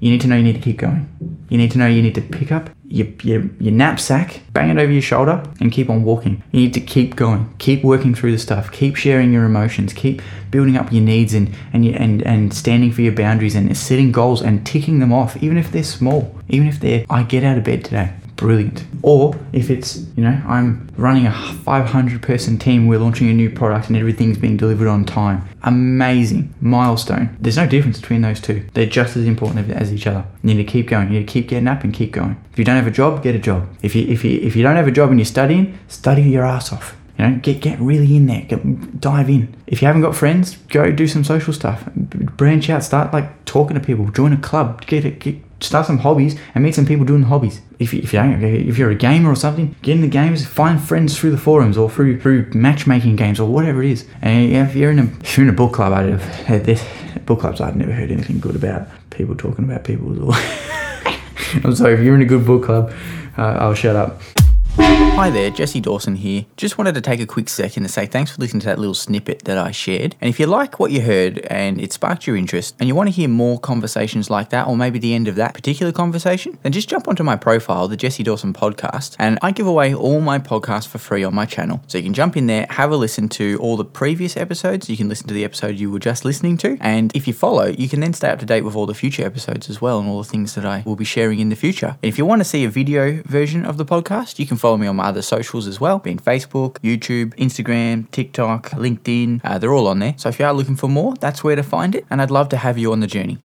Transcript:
you need to know you need to keep going. You need to know you need to pick up your, your, your knapsack, bang it over your shoulder, and keep on walking. You need to keep going, keep working through the stuff, keep sharing your emotions, keep building up your needs and and you, and and standing for your boundaries and setting goals and ticking them off, even if they're small, even if they're I get out of bed today brilliant. Or if it's, you know, I'm running a 500 person team, we're launching a new product and everything's being delivered on time. Amazing milestone. There's no difference between those two. They're just as important as each other. You need to keep going. You need to keep getting up and keep going. If you don't have a job, get a job. If you if you if you don't have a job and you're studying, study your ass off. You know, get get really in there. Get, dive in. If you haven't got friends, go do some social stuff. Branch out. Start like talking to people. Join a club. Get it. Get, start some hobbies and meet some people doing hobbies. If you, if you if you're a gamer or something, get in the games, find friends through the forums or through through matchmaking games or whatever it is. And if you're in a if you're in a book club, I'd have had this book clubs. I've never heard anything good about people talking about people. I'm sorry if you're in a good book club, uh, I'll shut up. Hi there, Jesse Dawson here. Just wanted to take a quick second to say thanks for listening to that little snippet that I shared. And if you like what you heard and it sparked your interest and you want to hear more conversations like that, or maybe the end of that particular conversation, then just jump onto my profile, the Jesse Dawson podcast, and I give away all my podcasts for free on my channel. So you can jump in there, have a listen to all the previous episodes. You can listen to the episode you were just listening to. And if you follow, you can then stay up to date with all the future episodes as well and all the things that I will be sharing in the future. And if you want to see a video version of the podcast, you can follow me on my other socials as well, being Facebook, YouTube, Instagram, TikTok, LinkedIn. Uh, they're all on there. So if you are looking for more, that's where to find it. And I'd love to have you on the journey.